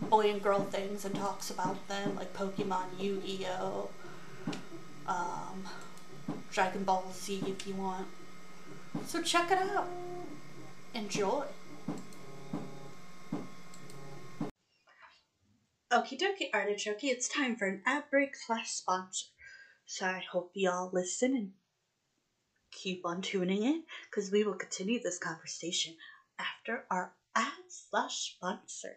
boy and girl things and talks about them, like Pokemon, Yu Gi Oh, um, Dragon Ball Z if you want. So check it out. Enjoy. Okie dokie, artichoke, it's time for an ad break slash sponsor. So I hope you all listen and keep on tuning in because we will continue this conversation after our ad slash sponsor.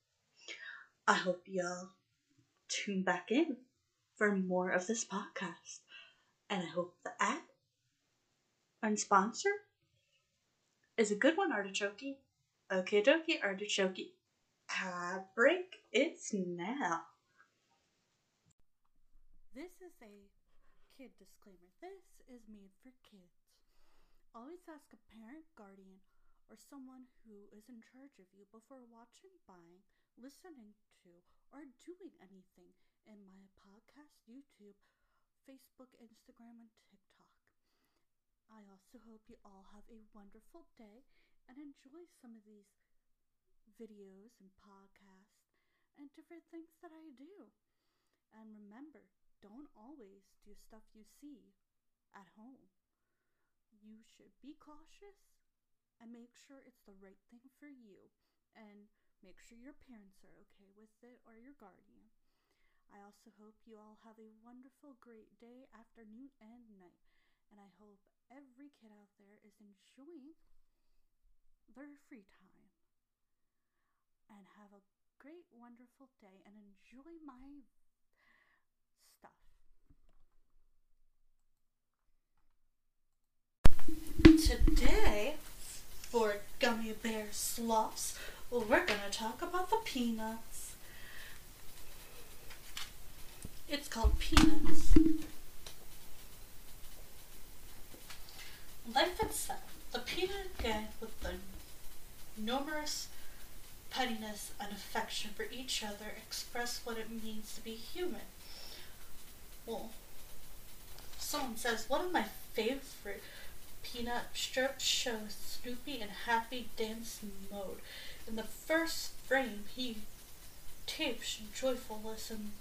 I hope y'all tune back in for more of this podcast. And I hope the ad and sponsor is a good one, Artichoke. Okay, dokie, Artichoke. Ad break, it's now. This is a kid disclaimer. This is made for kids. Always ask a parent, guardian, or someone who is in charge of you before watching, buying, listening to, or doing anything in my podcast, YouTube, Facebook, Instagram, and TikTok. I also hope you all have a wonderful day and enjoy some of these videos and podcasts and different things that I do. And remember, don't always do stuff you see at home. You should be cautious and make sure it's the right thing for you and make sure your parents are okay with it or your guardian. I also hope you all have a wonderful, great day, afternoon, and night. And I hope every kid out there is enjoying their free time. And have a great, wonderful day and enjoy my stuff. Today, for Gummy Bear Sloths, we're going to talk about the peanuts. It's called Peanuts. Life itself, the peanut gang with the numerous pettiness and affection for each other express what it means to be human. Well, someone says one of my favorite peanut strip shows Snoopy in happy dance mode. In the first frame, he tapes joyfulness and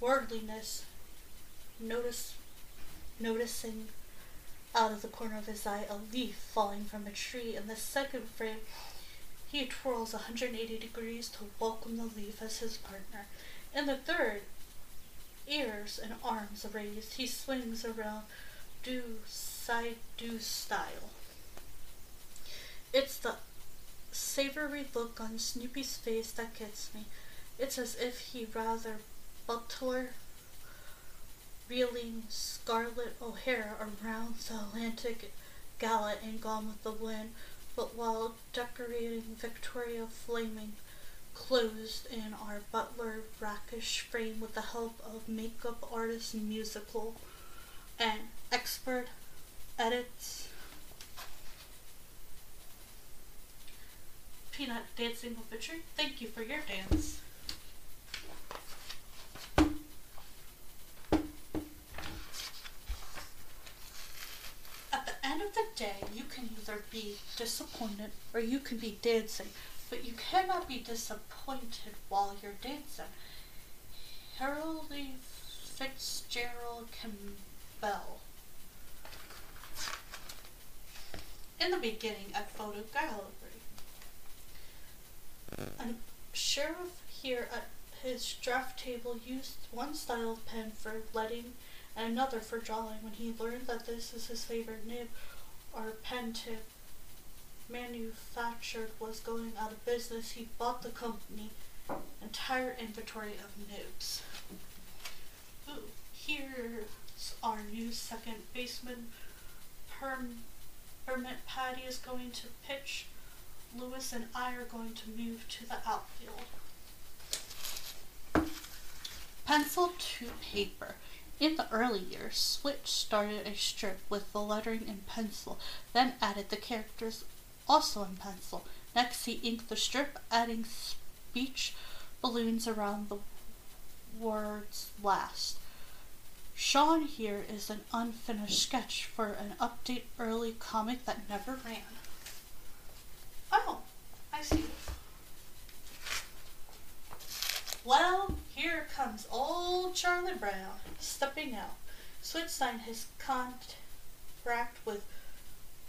worldliness, notice, noticing out of the corner of his eye a leaf falling from a tree. In the second frame, he twirls 180 degrees to welcome the leaf as his partner. In the third, ears and arms raised, he swings around do side do style. It's the savory look on Snoopy's face that gets me. It's as if he rather butler reeling Scarlett O'Hara around the Atlantic Gala and Gone with the Wind, but while decorating Victor Fleming closed in our butler rakish frame with the help of makeup artist musical and expert edits. Peanut dancing with Richard, thank you for your dance. At the end of the day, you can either be disappointed or you can be dancing, but you cannot be disappointed while you're dancing. Harold Fitzgerald In the beginning, at photo gallery, a sheriff here at his draft table used one style of pen for letting and another for drawing. When he learned that this is his favorite nib or pen tip manufactured was going out of business, he bought the company entire inventory of nibs. Ooh, here's our new second baseman. Perm Permit Patty is going to pitch. Lewis and I are going to move to the outfield. Pencil to paper. In the early years, Switch started a strip with the lettering in pencil, then added the characters also in pencil. Next, he inked the strip, adding speech balloons around the words last. Shown here is an unfinished sketch for an update early comic that never ran. Oh, I see. Well, here comes old Charlie Brown stepping out. Switch signed his contract with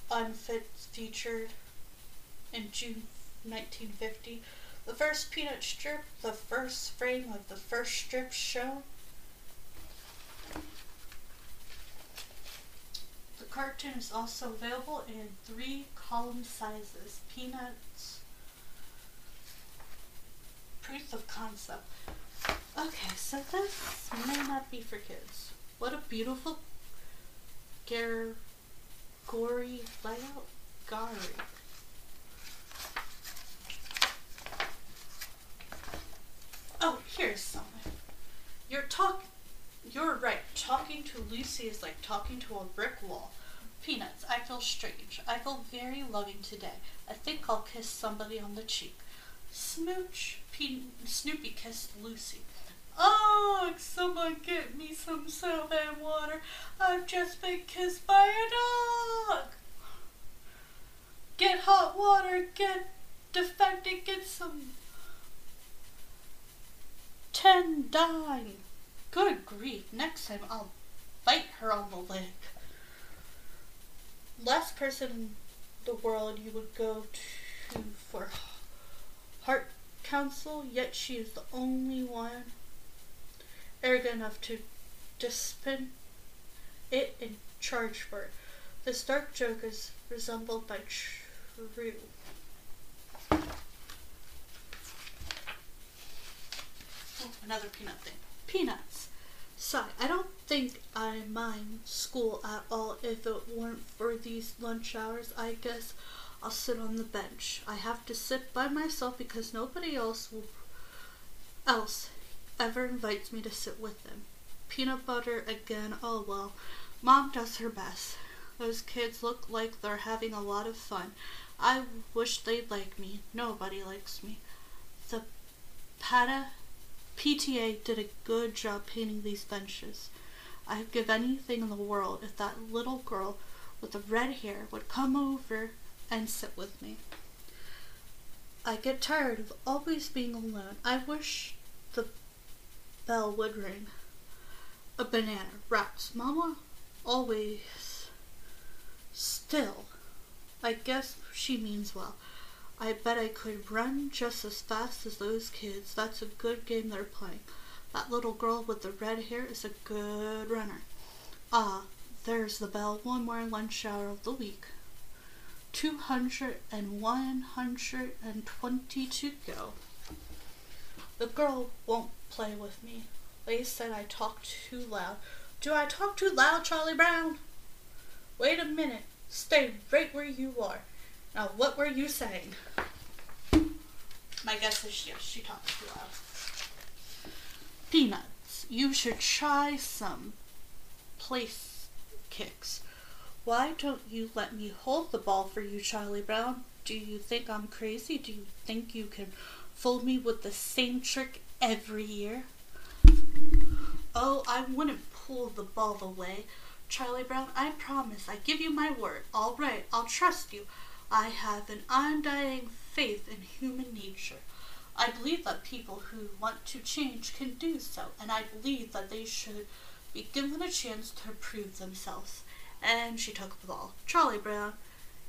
Unfit featured in June 1950. The first peanut strip, the first frame of the first strip shown. The cartoon is also available in three column sizes. Peanuts proof of concept. Okay, so this may not be for kids. What a beautiful gar- gory layout. Gary. Oh, here's something. You're talking. You're right. Talking to Lucy is like talking to a brick wall. Peanuts, I feel strange. I feel very loving today. I think I'll kiss somebody on the cheek. Smooch. Pe- Snoopy kissed Lucy. Oh, someone get me some soap and water. I've just been kissed by a dog. Get hot water, get defected, get some ten dime. Good grief, next time I'll bite her on the leg. Last person in the world you would go to for heart counsel, yet she is the only one arrogant enough to dispense it and charge for it. This dark joke is resembled by true. Oh, another peanut thing. Peanuts. Sigh. I don't think I mind school at all if it weren't for these lunch hours. I guess I'll sit on the bench. I have to sit by myself because nobody else will, else ever invites me to sit with them. Peanut butter again. Oh well. Mom does her best. Those kids look like they're having a lot of fun. I wish they'd like me. Nobody likes me. The PATA PTA did a good job painting these benches. I'd give anything in the world if that little girl with the red hair would come over and sit with me. I get tired of always being alone. I wish the bell would ring. A banana. Rats. Mama always still. I guess she means well. I bet I could run just as fast as those kids. That's a good game they're playing. That little girl with the red hair is a good runner. Ah, there's the bell. One more lunch hour of the week. Two hundred and go. The girl won't play with me. They said I talk too loud. Do I talk too loud, Charlie Brown? Wait a minute. Stay right where you are. Now, what were you saying? My guess is yes, she talks too loud. Peanuts, you should try some place kicks. Why don't you let me hold the ball for you, Charlie Brown? Do you think I'm crazy? Do you think you can fool me with the same trick every year? Oh, I wouldn't pull the ball away. Charlie Brown, I promise. I give you my word. All right, I'll trust you. I have an undying faith in human nature. I believe that people who want to change can do so, and I believe that they should be given a chance to prove themselves. And she took the ball. Charlie Brown,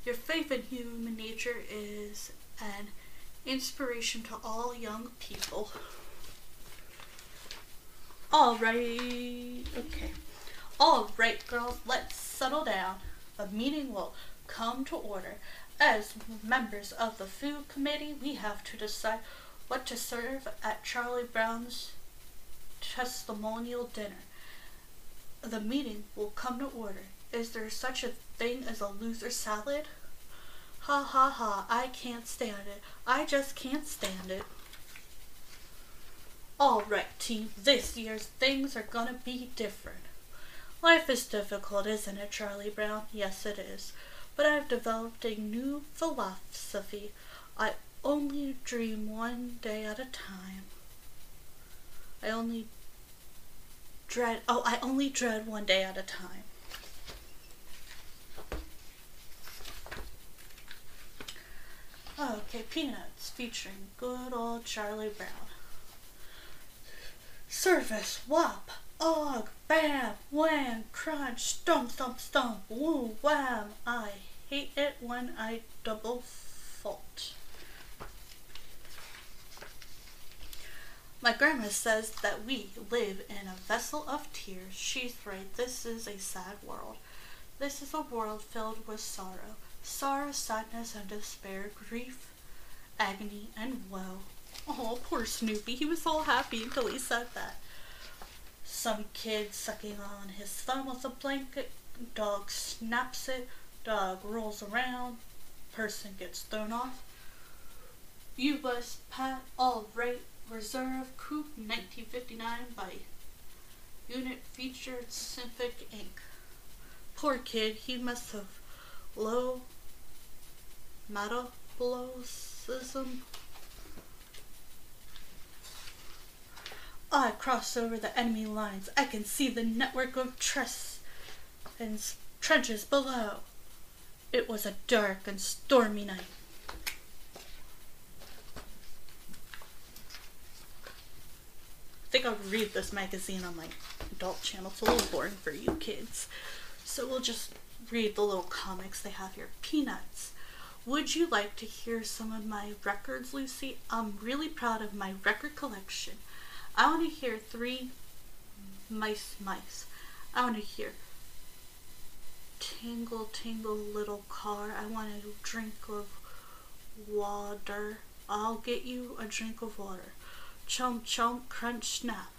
your faith in human nature is an inspiration to all young people. All right. Okay. All right, girls, let's settle down. The meeting will come to order. As members of the food committee, we have to decide what to serve at Charlie Brown's testimonial dinner. The meeting will come to order. Is there such a thing as a loser salad? Ha ha ha, I can't stand it. I just can't stand it. Alright, team, this year's things are gonna be different. Life is difficult, isn't it, Charlie Brown? Yes, it is. But I've developed a new philosophy. I only dream one day at a time. I only dread, oh, I only dread one day at a time. Okay, Peanuts featuring good old Charlie Brown. Service, whop, og, bam, wham, crunch, stomp, stomp, stomp, woo, wham. I hate it when I double fault. My grandma says that we live in a vessel of tears. She's right. This is a sad world. This is a world filled with sorrow. Sorrow, sadness, and despair, grief, agony, and woe. Oh, poor Snoopy. He was all happy until he said that. Some kid sucking on his thumb with a blanket. Dog snaps it. Dog rolls around. Person gets thrown off. U.S. Pat All Right Reserve Coupe 1959 by Unit featured Synthic ink. Poor kid, he must have low metabolism. I cross over the enemy lines. I can see the network of tress and trenches below. It was a dark and stormy night. I think I'll read this magazine on my adult channel. It's a little boring for you kids. So we'll just read the little comics they have here. Peanuts. Would you like to hear some of my records, Lucy? I'm really proud of my record collection. I want to hear three mice mice. I want to hear tingle tingle little car. I want a drink of water. I'll get you a drink of water. Chomp chomp crunch snap.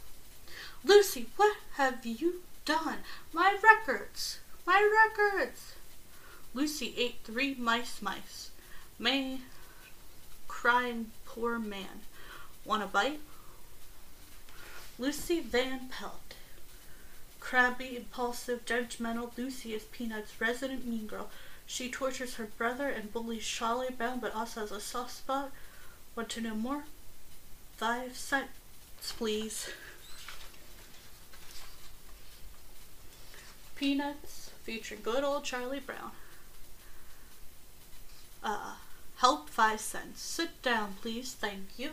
Lucy, what have you done? My records! My records! Lucy ate three mice mice. May crying poor man. Want a bite? Lucy Van Pelt. Crabby, impulsive, judgmental, Lucy is Peanut's resident mean girl. She tortures her brother and bullies Charlie Brown, but also has a soft spot. Want to know more? Five cents, please. Peanuts featuring good old Charlie Brown. Uh, help five cents. Sit down, please. Thank you.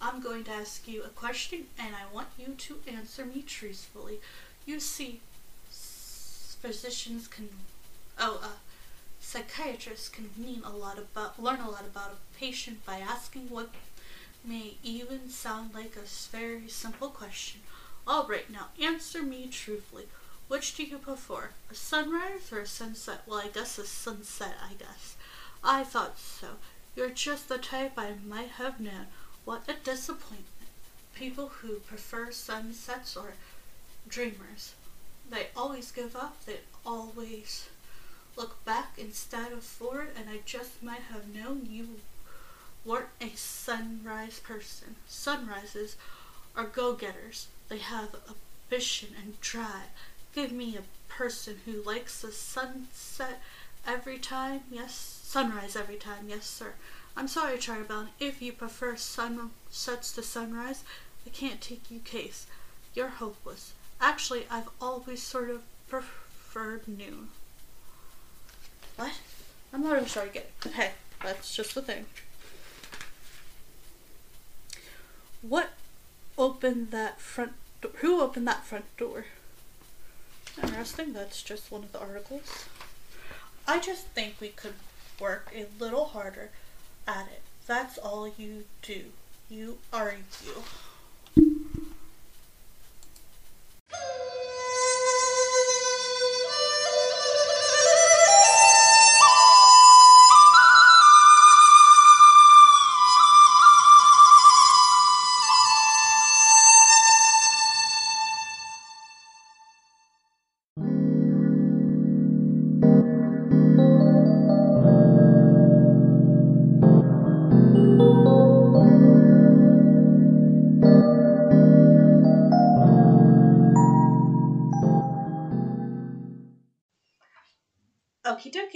I'm going to ask you a question and I want you to answer me truthfully. You see, physicians can, oh, uh, psychiatrists can mean a lot about, learn a lot about a patient by asking what may even sound like a very simple question. All right, now answer me truthfully. Which do you prefer, a sunrise or a sunset? Well, I guess a sunset, I guess. I thought so. You're just the type I might have known. What a disappointment. People who prefer sunsets or dreamers. They always give up. They always look back instead of forward, and I just might have known you weren't a sunrise person. Sunrises are go-getters. They have ambition and drive. Give me a person who likes the sunset every time. Yes, sunrise every time. Yes, sir. I'm sorry, Charbon. If you prefer sunsets to sunrise, I can't take you case. You're hopeless. Actually, I've always sort of preferred noon. What? I'm not really sure I get it. Hey, that's just the thing. What opened that front door? Who opened that front door? Interesting. That's just one of the articles. I just think we could work a little harder at it. That's all you do. You argue. Okie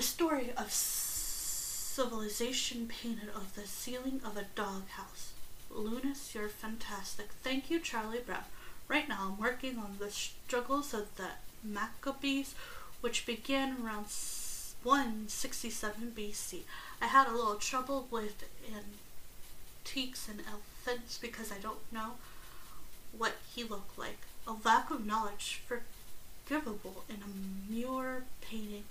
The story of civilization painted of the ceiling of a doghouse. Linus, you're fantastic. Thank you, Charlie Brown. Right now, I'm working on the struggles of the Maccabees, which began around 167 BC. I had a little trouble with antiques and elephants because I don't know what he looked like. A lack of knowledge forgivable in a Muir painting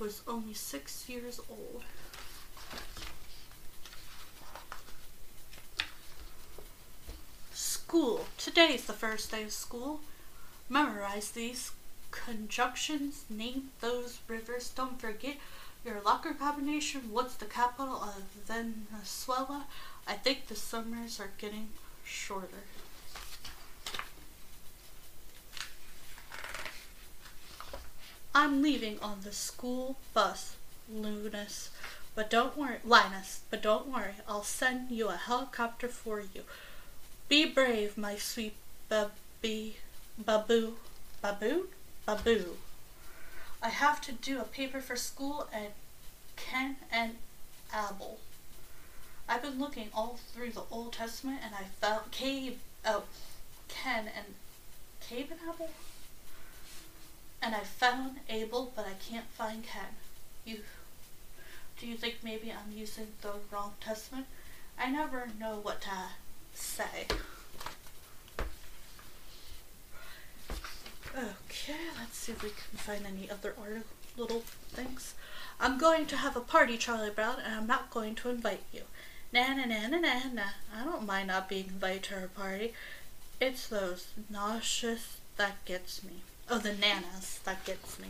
was only six years old. School. Today is the first day of school. Memorize these conjunctions, name those rivers. Don't forget your locker combination. What's the capital of Venezuela? I think the summers are getting shorter. I'm leaving on the school bus, Linus. But don't worry, Linus, but don't worry. I'll send you a helicopter for you. Be brave, my sweet baby, baboo, baboon, baboo. I have to do a paper for school and Ken and Abel. I've been looking all through the Old Testament and I found Cabe, oh, Ken and Cabe and Abel? And I found Abel, but I can't find Ken. You, do you think maybe I'm using the wrong testament? I never know what to say. Okay, let's see if we can find any other little things. I'm going to have a party, Charlie Brown, and I'm not going to invite you. Na na na na na na. I don't mind not being invited to her party. It's those nauseous that gets me. Oh, the nanas that gets me.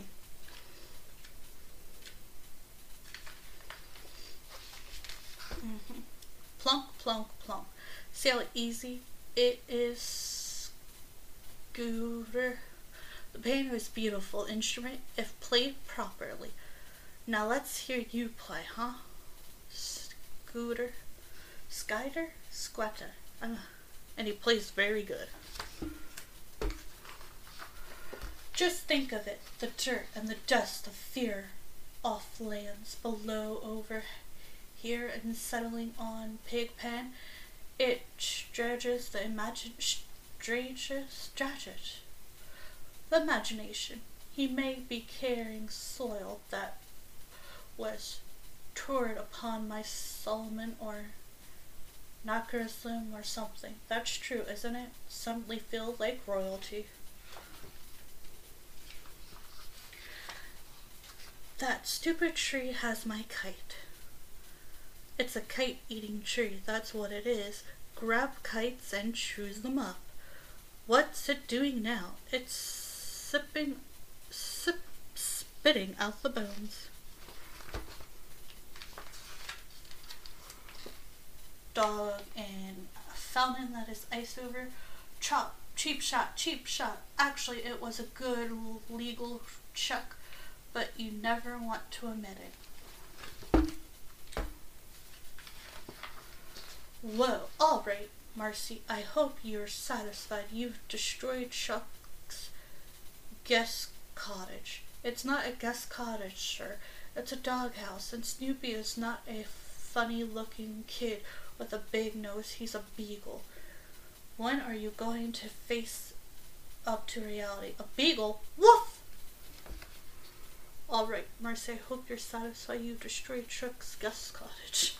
Mm-hmm. Plunk, plunk, plunk. See how easy it is, Scooter? The piano is beautiful instrument if played properly. Now let's hear you play, huh? Scooter, Skyder, Squatter. Uh, and he plays very good. Just think of it, the dirt and the dust of fear off lands below over here and settling on Pigpen it stretches the imagine stretches stretches the imagination. He may be carrying soil that was toured upon my Solomon or Nakarslim or something. That's true, isn't it? Suddenly feel like royalty. That stupid tree has my kite. It's a kite eating tree, that's what it is. Grab kites and choose them up. What's it doing now? It's sipping, sip, spitting out the bones. Dog and a fountain that is ice over. Chop, cheap shot, cheap shot. Actually, it was a good legal check, but you never want to admit it. Whoa, all right, Marcy. I hope you're satisfied. You've destroyed Chuck's guest cottage. It's not a guest cottage, sir. It's a doghouse, and Snoopy is not a funny looking kid with a big nose. He's a beagle. When are you going to face up to reality? A beagle? Woof! Alright, Marcy, I hope you're satisfied you've destroyed Chuck's guest cottage.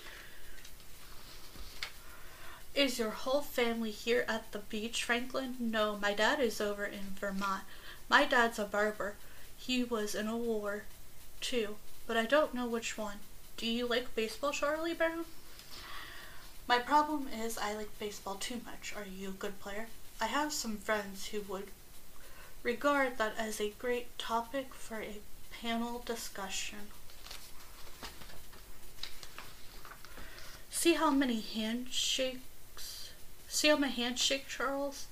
Is your whole family here at the beach, Franklin? No, my dad is over in Vermont. My dad's a barber. He was in a war, too, but I don't know which one. Do you like baseball, Charlie Brown? My problem is I like baseball too much. Are you a good player? I have some friends who would regard that as a great topic for a panel discussion. See how many handshakes See how my hands shake, Charles?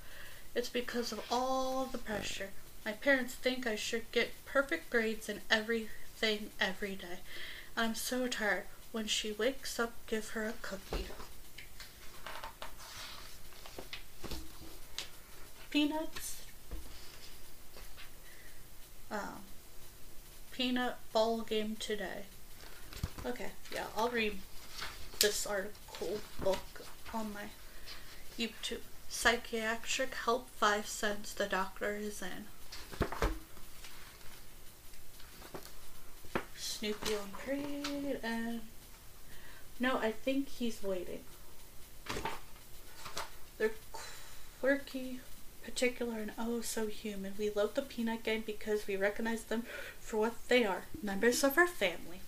It's because of all the pressure. My parents think I should get perfect grades in everything every day. I'm so tired. When she wakes up, give her a cookie. Peanuts. Um, peanut ball game today. Okay, yeah, I'll read this article book on my YouTube. psychiatric help 5 cents the doctor is in. Snoopy on parade and no, I think he's waiting. They're quirky, particular, and oh so human. We love the Peanut Gang because we recognize them for what they are members of our family.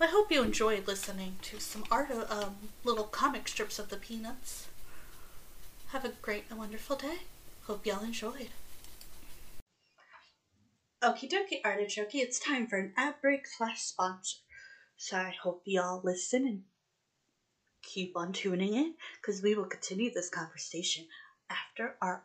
I hope you enjoyed listening to some art, um, little comic strips of the Peanuts. Have a great and wonderful day. Hope y'all enjoyed. Okie dokie, artichoke, it's time for an ad break slash sponsor. So I hope y'all listen and keep on tuning in because we will continue this conversation after our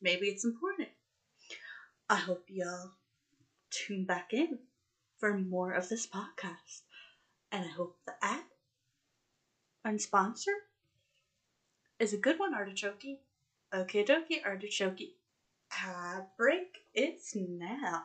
Maybe it's important. I hope y'all tune back in for more of this podcast. And I hope the ad and sponsor is a good one, Artichoke. Okay, dokie, Artichoke. Ad break, it's now.